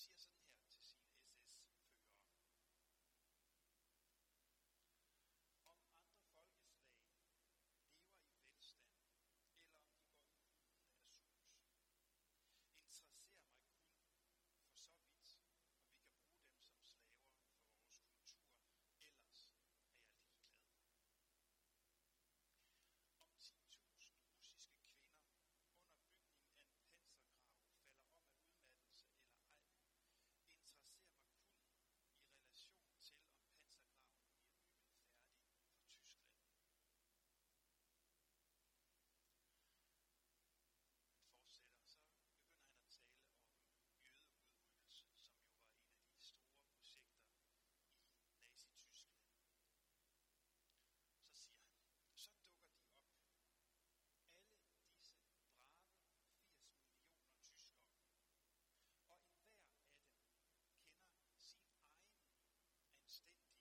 siger sådan her identité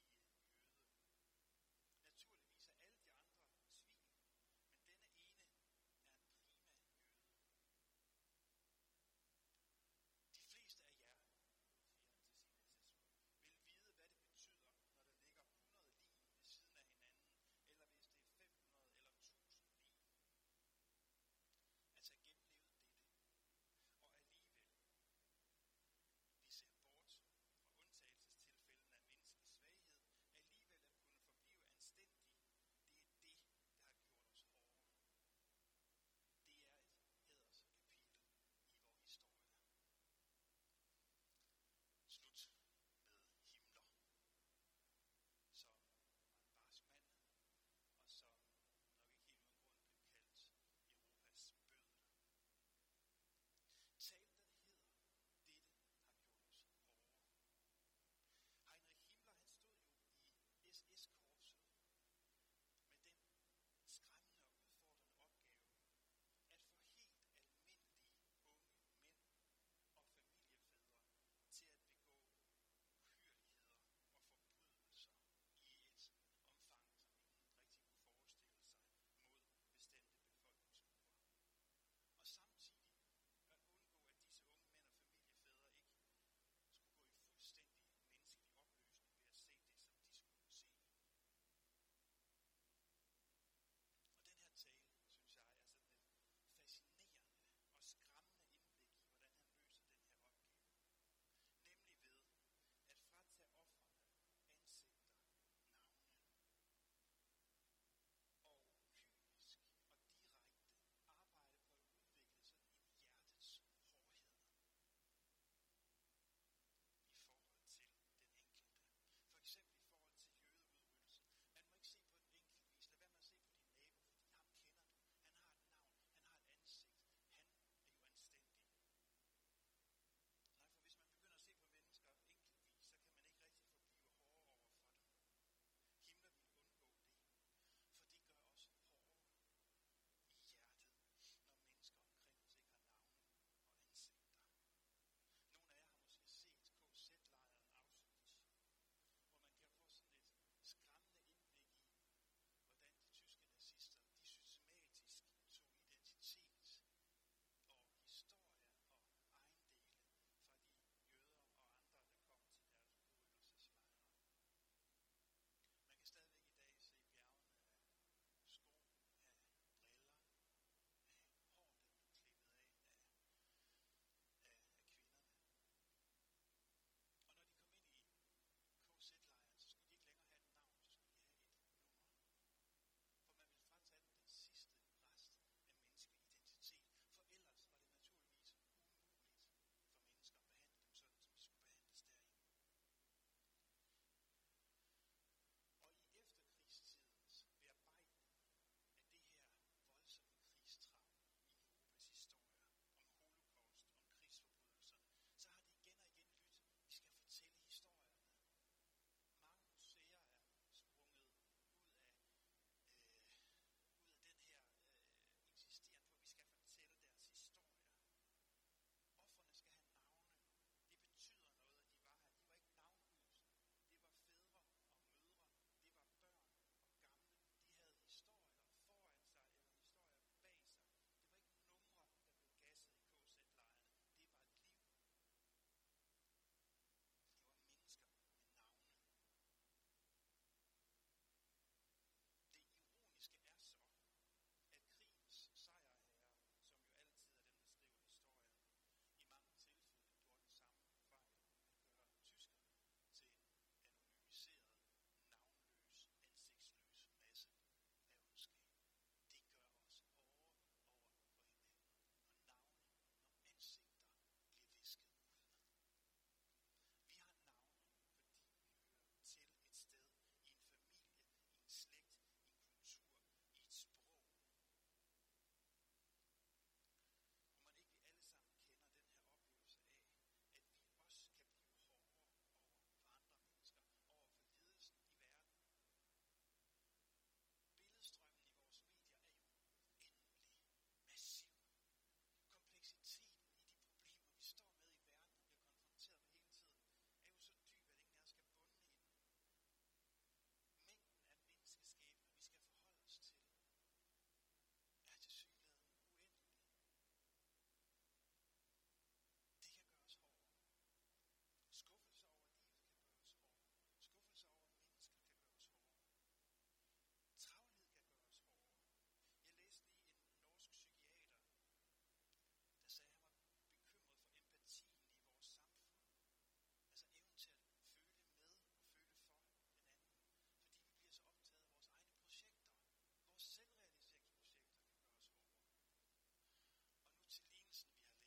Christen wie